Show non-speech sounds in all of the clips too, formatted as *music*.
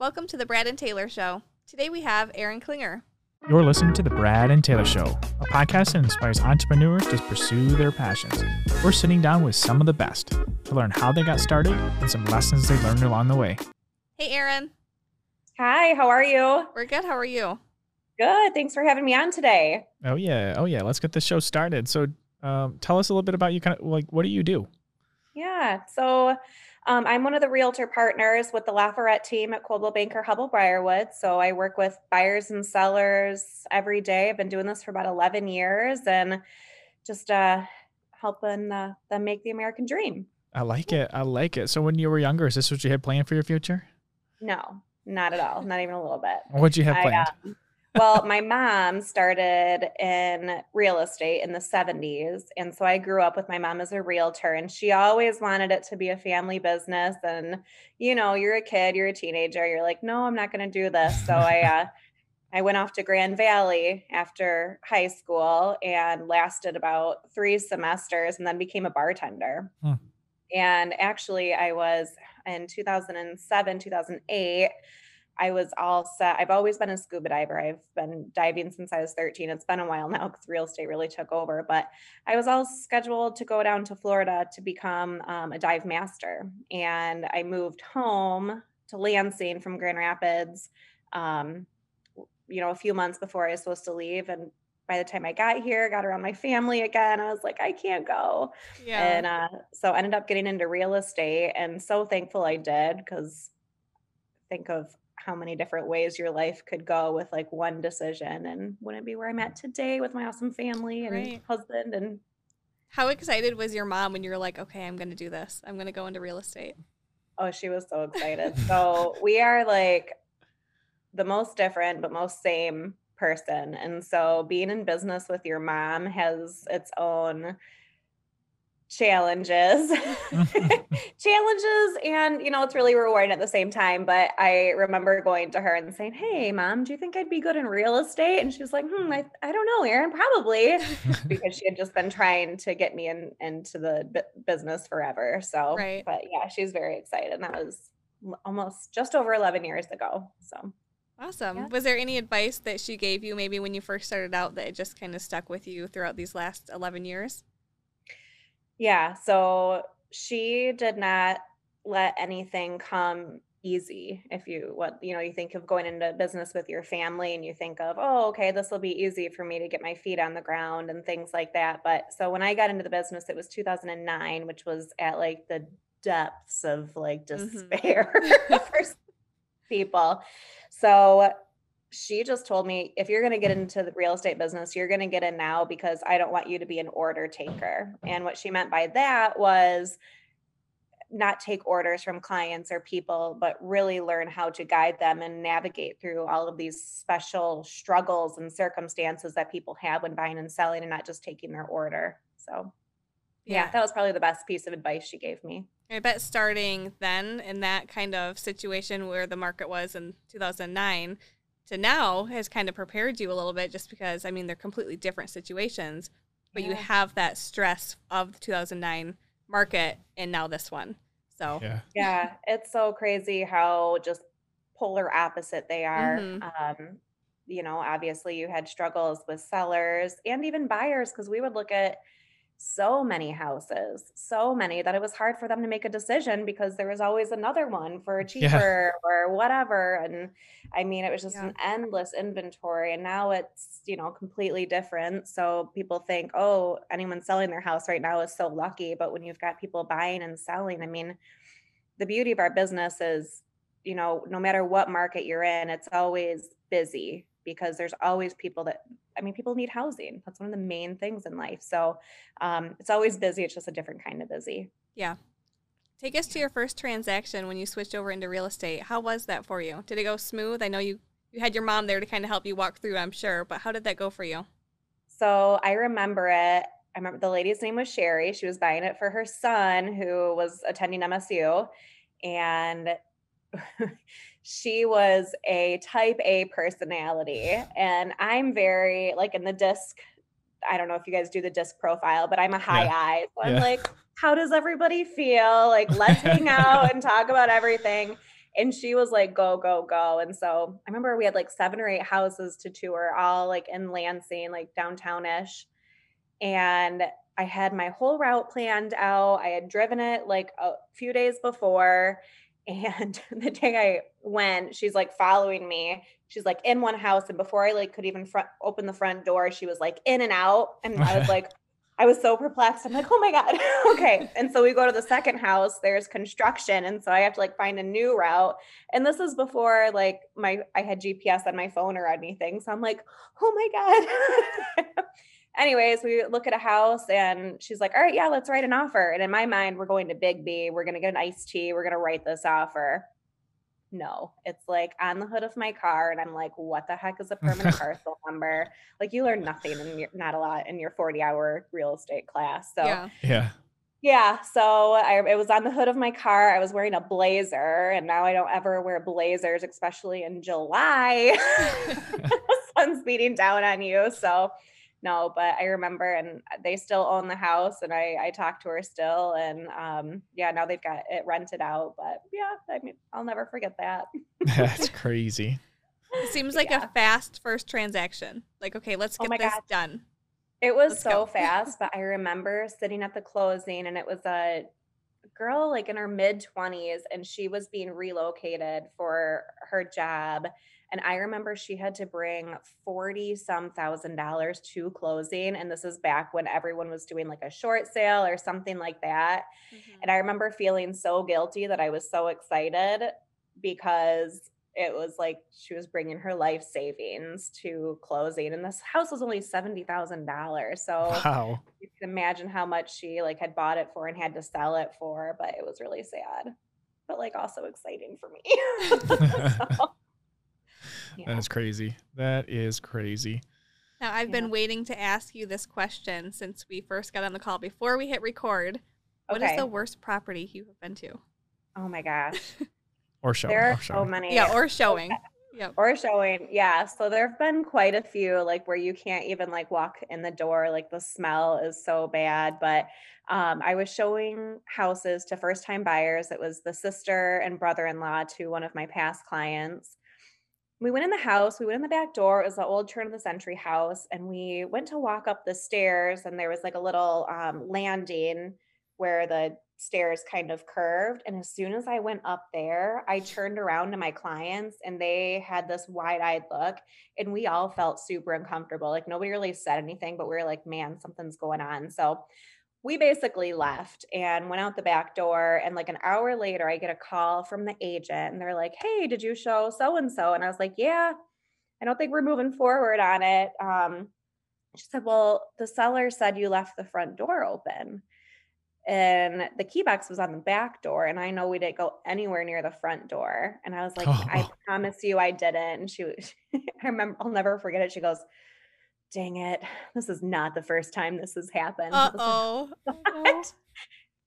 Welcome to the Brad and Taylor Show. Today we have Erin Klinger. You're listening to The Brad and Taylor Show, a podcast that inspires entrepreneurs to pursue their passions. We're sitting down with some of the best to learn how they got started and some lessons they learned along the way. Hey, Erin. Hi, how are you? We're good. How are you? Good. Thanks for having me on today. Oh, yeah. Oh, yeah. Let's get the show started. So, um, tell us a little bit about you. Kind of like, what do you do? Yeah. So, um, I'm one of the realtor partners with the Laforet team at Coldwell Banker Hubbell Briarwood. So I work with buyers and sellers every day. I've been doing this for about 11 years and just uh, helping uh, them make the American dream. I like it. I like it. So when you were younger, is this what you had planned for your future? No, not at all. Not even a little bit. What'd you have planned? I, um, well, my mom started in real estate in the 70s. And so I grew up with my mom as a realtor, and she always wanted it to be a family business. And, you know, you're a kid, you're a teenager, you're like, no, I'm not going to do this. So I, uh, *laughs* I went off to Grand Valley after high school and lasted about three semesters and then became a bartender. Hmm. And actually, I was in 2007, 2008. I was all set. I've always been a scuba diver. I've been diving since I was 13. It's been a while now because real estate really took over. But I was all scheduled to go down to Florida to become um, a dive master. And I moved home to Lansing from Grand Rapids, um, you know, a few months before I was supposed to leave. And by the time I got here, got around my family again, I was like, I can't go. Yeah. And uh, so I ended up getting into real estate and so thankful I did because think of how many different ways your life could go with like one decision and wouldn't be where I'm at today with my awesome family and right. husband and how excited was your mom when you were like, okay, I'm going to do this. I'm going to go into real estate. Oh, she was so excited. *laughs* so we are like the most different, but most same person. And so being in business with your mom has its own challenges *laughs* *laughs* challenges and you know it's really rewarding at the same time but i remember going to her and saying hey mom do you think i'd be good in real estate and she was like hmm i, I don't know erin probably *laughs* because she had just been trying to get me in into the b- business forever so right. but yeah she's very excited and that was almost just over 11 years ago so Awesome. Yeah. Was there any advice that she gave you maybe when you first started out that just kind of stuck with you throughout these last 11 years? Yeah. So she did not let anything come easy if you what you know you think of going into business with your family and you think of oh okay this will be easy for me to get my feet on the ground and things like that but so when i got into the business it was 2009 which was at like the depths of like mm-hmm. despair mm-hmm. *laughs* *laughs* for people so she just told me if you're going to get into the real estate business, you're going to get in now because I don't want you to be an order taker. And what she meant by that was not take orders from clients or people, but really learn how to guide them and navigate through all of these special struggles and circumstances that people have when buying and selling and not just taking their order. So, yeah, yeah that was probably the best piece of advice she gave me. I bet starting then in that kind of situation where the market was in 2009 to now has kind of prepared you a little bit just because I mean they're completely different situations, but yeah. you have that stress of the 2009 market and now this one. So yeah, yeah it's so crazy how just polar opposite they are. Mm-hmm. Um, you know, obviously you had struggles with sellers and even buyers because we would look at so many houses, so many that it was hard for them to make a decision because there was always another one for *laughs* cheaper yeah. or whatever. And I mean, it was just yeah. an endless inventory. And now it's, you know, completely different. So people think, oh, anyone selling their house right now is so lucky. But when you've got people buying and selling, I mean, the beauty of our business is, you know, no matter what market you're in, it's always busy because there's always people that I mean, people need housing. That's one of the main things in life. So um, it's always busy. It's just a different kind of busy. Yeah. Take us to your first transaction when you switched over into real estate. How was that for you? Did it go smooth? I know you you had your mom there to kind of help you walk through, I'm sure, but how did that go for you? So I remember it. I remember the lady's name was Sherry. She was buying it for her son who was attending MSU. And *laughs* she was a type A personality. And I'm very like in the disc. I don't know if you guys do the disc profile, but I'm a high yeah. I. So I'm like, how does everybody feel? Like, let's hang *laughs* out and talk about everything. and she was like, go, go, go. And so I remember we had like seven or eight houses to tour, all like in Lansing, like downtownish. And I had my whole route planned out. I had driven it like a few days before. And *laughs* the day I went, she's like following me. She's like in one house. And before I like could even front, open the front door, she was like in and out. And I was *laughs* like, I was so perplexed. I'm like, oh my God. *laughs* okay. And so we go to the second house, there's construction. And so I have to like find a new route. And this is before like my I had GPS on my phone or anything. So I'm like, oh my God. Anyways, we look at a house and she's like, all right, yeah, let's write an offer. And in my mind, we're going to Biggby. We're gonna get an iced tea. We're gonna write this offer. No, it's like on the hood of my car, and I'm like, what the heck is a permanent *laughs* parcel number? Like you learn nothing and not a lot in your 40 hour real estate class. So Yeah. Yeah. yeah, so I, it was on the hood of my car. I was wearing a blazer, and now I don't ever wear blazers, especially in July. *laughs* *laughs* the sun's beating down on you. So, no, but I remember, and they still own the house, and I, I talked to her still, and um, yeah, now they've got it rented out. But yeah, I mean, I'll never forget that. *laughs* That's crazy. It seems like Yeah. a fast first transaction. Like, okay, let's Oh get my this God. done. It was Let's so go. fast, but I remember sitting at the closing and it was a girl like in her mid 20s and she was being relocated for her job. And I remember she had to bring 40 some thousand dollars to closing. And this is back when everyone was doing like a short sale or something like that. Mhm. And I remember feeling so guilty that I was so excited because it was like she was bringing her life savings to closing and this house was only $70,000. So Wow. you can imagine how much she like had bought it for and had to sell it for, but it was really sad. But like also exciting for me. *laughs* *laughs* So, yeah. That is crazy. That is crazy. Now, I've Yeah. been waiting to ask you this question since we first got on the call. Before we hit record, what is Okay. the worst property you have been to? Oh my gosh. *laughs* Or show. there or are so many. Yeah, or showing. Yep. or showing yeah so there have been quite a few like where you can't even like walk in the door like the smell is so bad but um, i was showing houses to first time buyers it was the sister and brother-in-law to one of my past clients we went in the house we went in the back door it was the old turn of the century house and we went to walk up the stairs and there was like a little um, landing where the stairs kind of curved. And as soon as I went up there, I turned around to my clients and they had this wide eyed look. And we all felt super uncomfortable. Like nobody really said anything, but we were like, man, something's going on. So we basically left and went out the back door. And like an hour later, I get a call from the agent and they're like, hey, did you show so and so? And I was like, yeah, I don't think we're moving forward on it. Um, she said, well, the seller said you left the front door open and the key box was on the back door and i know we didn't go anywhere near the front door and i was like i Oh. promise you i didn't and she *laughs* i remember i'll never forget it she goes dang it this is not the first time this has happened Uh was like, oh.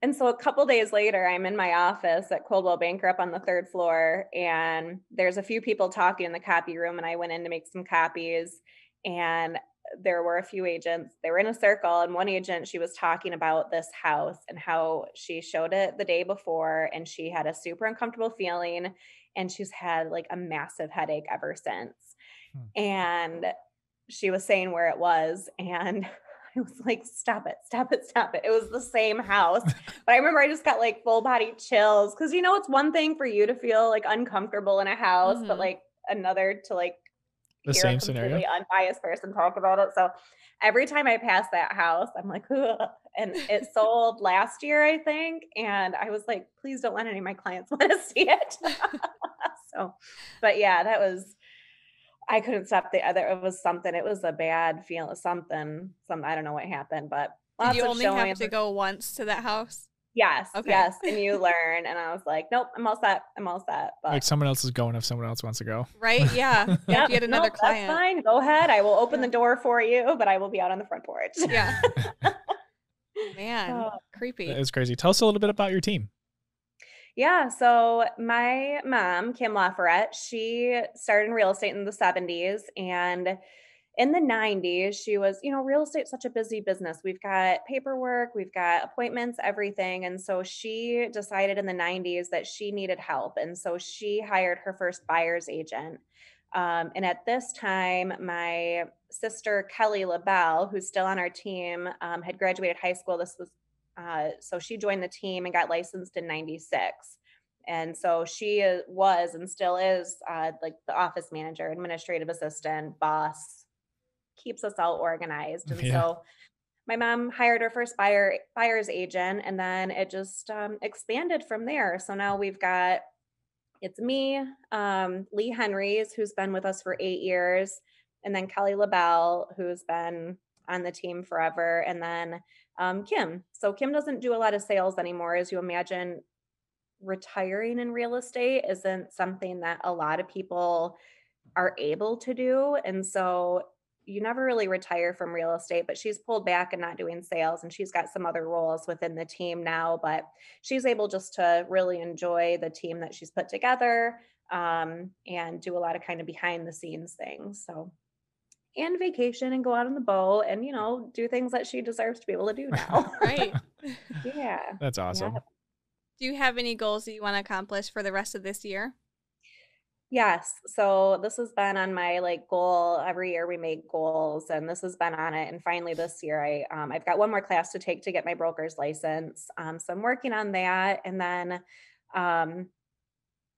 And so a couple days later i'm in my office at coldwell banker up on the third floor and there's a few people talking in the copy room and i went in to make some copies and there were a few agents they were in a circle and one agent she was talking about this house and how she showed it the day before and she had a super uncomfortable feeling and she's had like a massive headache ever since Hmm. and she was saying where it was and *laughs* I was like, stop it, stop it, stop it. It was the same house. *laughs* but I remember I just got like full body chills because you know, it's one thing for you to feel like uncomfortable in a house, but Mhm. like another to like The hear same a scenario. unbiased person talk about it. So every time I pass that house, I'm like, Ugh. and it *laughs* sold last year, I think. And I was like, please don't let any of my clients want to see it. so, but yeah, that was, I couldn't stop the other. It was something, it was a bad feeling, something, some, I don't know what happened, but Did lots you of only showing. have to go once to that house? Yes, Okay. yes. And you *laughs* learn. And I was like, nope, I'm all set. I'm all set. But Like someone else is going if someone else wants to go. Right? *laughs* Yeah. Yep, if you had another nope, client. That's fine. Go ahead. I will open Yeah. the door for you, but I will be out on the front porch. Yeah. *laughs* Man, Oh. creepy. That is crazy. Tell us a little bit about your team. Yeah. So my mom, Kim Laforet, she started in real estate in the 70s and in the 90s, she was, you know, real estate's such a busy business. We've got paperwork, we've got appointments, everything. And so she decided in the 90s that she needed help. And so she hired her first buyer's agent. Um, and at this time, my sister, Kelly LaBelle, who's still on our team, um, had graduated high school. This was, uh, so she joined the team and got licensed in 96 and so she was and still is uh, like the office manager administrative assistant boss keeps us all organized. And yeah. so my mom hired her first buyer buyer's agent and then it just um, expanded from there. So now we've got it's me, um, Lee Henrys, who's been with us for eight years, and then Kelly LaBelle, who's been on the team forever, and then um, Kim. So Kim doesn't do a lot of sales anymore, as you imagine. Retiring in real estate isn't something that a lot of people are able to do. And so you never really retire from real estate, but she's pulled back and not doing sales and she's got some other roles within the team now, but she's able just to really enjoy the team that she's put together um, and do a lot of kind of behind the scenes things. So, and vacation and go out on the boat and, you know, do things that she deserves to be able to do *laughs* now. right. *laughs* yeah. That's awesome. Yeah. Do you have any goals that you want to accomplish for the rest of this year? Yes. So this has been on my like goal. Every year we make goals and this has been on it. And finally this year I um, I've got one more class to take to get my broker's license. Um, so I'm working on that. And then um,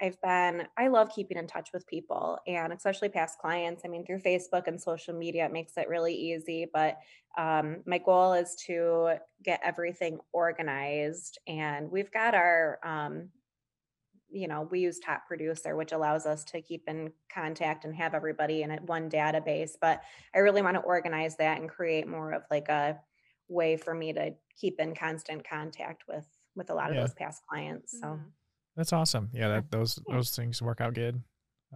I've been I love keeping in touch with people and especially past clients. I mean through Facebook and social media it makes it really easy. But um, my goal is to get everything organized and we've got our um, you know, we use Top Producer, which allows us to keep in contact and have everybody in one database. But I really want to organize that and create more of like a way for me to keep in constant contact with with a lot of yeah. those past clients. So mm-hmm. That's awesome. Yeah, that those those things work out good.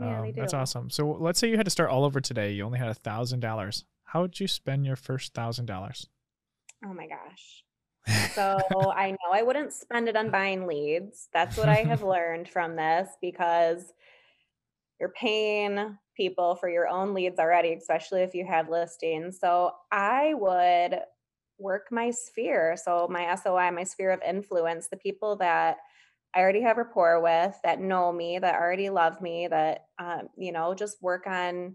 Yeah, um, they do. That's awesome. So let's say you had to start all over today. You only had a thousand dollars. How would you spend your first thousand dollars? Oh my gosh. *laughs* So I know I wouldn't spend it on buying leads. That's what I have *laughs* learned from this because you're paying people for your own leads already, especially if you have listings. So I would work my sphere. So my SOI, my sphere of influence, the people that I already have rapport with, that know me, that already love me, that, um, you know, just work on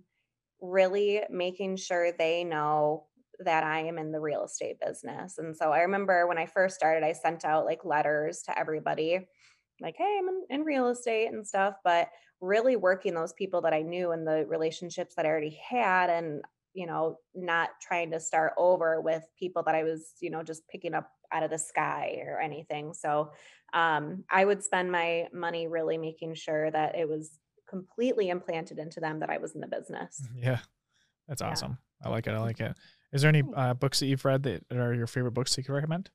really making sure they know that I am in the real estate business. And so I remember when I first started, I sent out like letters to everybody, like, hey, I'm in, in, real estate and stuff, but really working those people that I knew and the relationships that I already had and, you know, not trying to start over with people that I was, you know, just picking up out of the sky or anything. So um, I would spend my money really making sure that it was completely implanted into them that I was in the business. Yeah. That's awesome. Yeah. I like it. I like it. Is there any uh, books that you've read that are your favorite books that you recommend?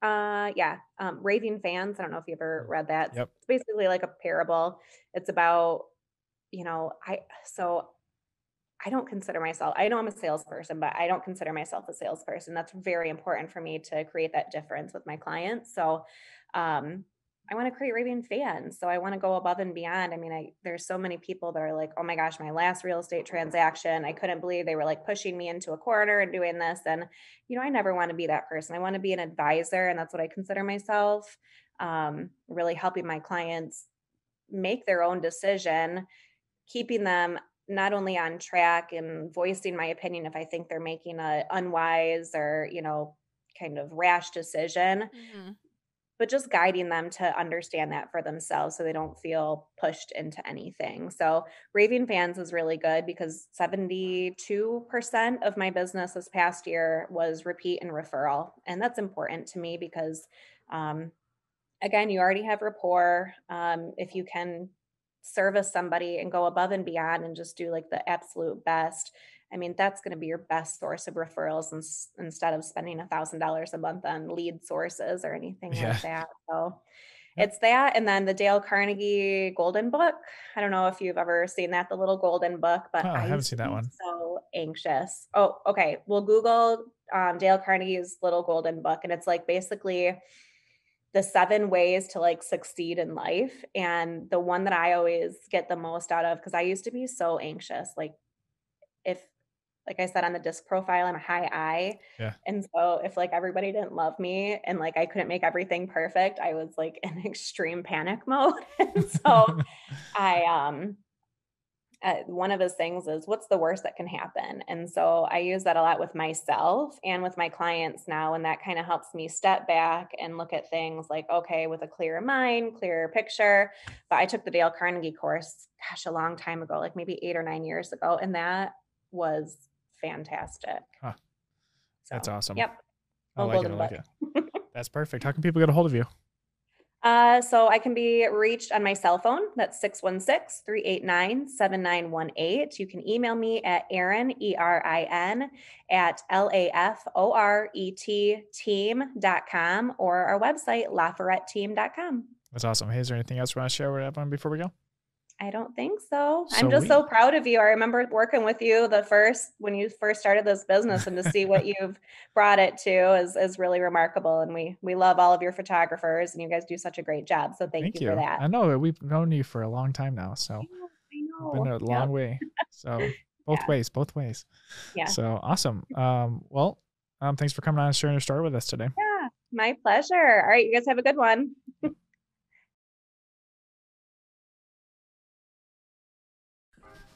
Uh, yeah. Um, Raving Fans. I don't know if you ever read that. Yep. It's basically like a parable. It's about, you know, I, so I don't consider myself, I know I'm a salesperson, but I don't consider myself a salesperson. That's very important for me to create that difference with my clients. So, um, I want to create raving fans. So I want to go above and beyond. I mean, I there's so many people that are like, oh my gosh, my last real estate transaction, I couldn't believe they were like pushing me into a corner and doing this. And, you know, I never want to be that person. I want to be an advisor, and that's what I consider myself. Um, really helping my clients make their own decision, keeping them not only on track and voicing my opinion if I think they're making a unwise or, you know, kind of rash decision, mm-hmm but just guiding them to understand that for themselves so they don't feel pushed into anything. So, Raving Fans is really good because 72% of my business this past year was repeat and referral. And that's important to me because, um, again, you already have rapport. Um, if you can service somebody and go above and beyond and just do like the absolute best I mean, that's going to be your best source of referrals in, instead of spending a thousand dollars a month on lead sources or anything yeah. like that. So it's that. And then the Dale Carnegie Golden Book. I don't know if you've ever seen that, the little golden book, but oh, I, I haven't seen that one. So anxious. Oh, okay. Well, Google um, Dale Carnegie's little golden book, and it's like basically the seven ways to like succeed in life. And the one that I always get the most out of, because I used to be so anxious, like if like I said on the disc profile, I'm a high I. Yeah. And so if like everybody didn't love me and like I couldn't make everything perfect, I was like *laughs* in extreme panic mode. *laughs* and so *laughs* I um uh, one of his things is what's the worst that can happen and so i use that a lot with myself and with my clients now and that kind of helps me step back and look at things like okay with a clearer mind clearer picture but i took the dale carnegie course gosh a long time ago like maybe eight or nine years ago and that was fantastic Huh. That's awesome. yep I like it. I like it. *laughs* That's perfect. How can people get a hold of you? Uh, so I can be reached on my cell phone. That's 616 389 7918. You can email me at Erin, E R I N, at L A F O R E T team.com or our website, laforetteam.com. That's awesome. Hey, is there anything else you want to share with everyone before we go? I don't think so. So I'm just we- so proud of you. I remember working with you the first when you first started this business and to see what you've brought it to is is really remarkable. And we we love all of your photographers and you guys do such a great job. So thank, you, for that. I know we've known you for a long time now, so I know. been a long way. So *laughs* both Yeah. ways, both ways. Yeah. So awesome. Um, well, um, thanks for coming on and sharing your story with us today. Yeah, my pleasure. All right, you guys have a good one. *laughs*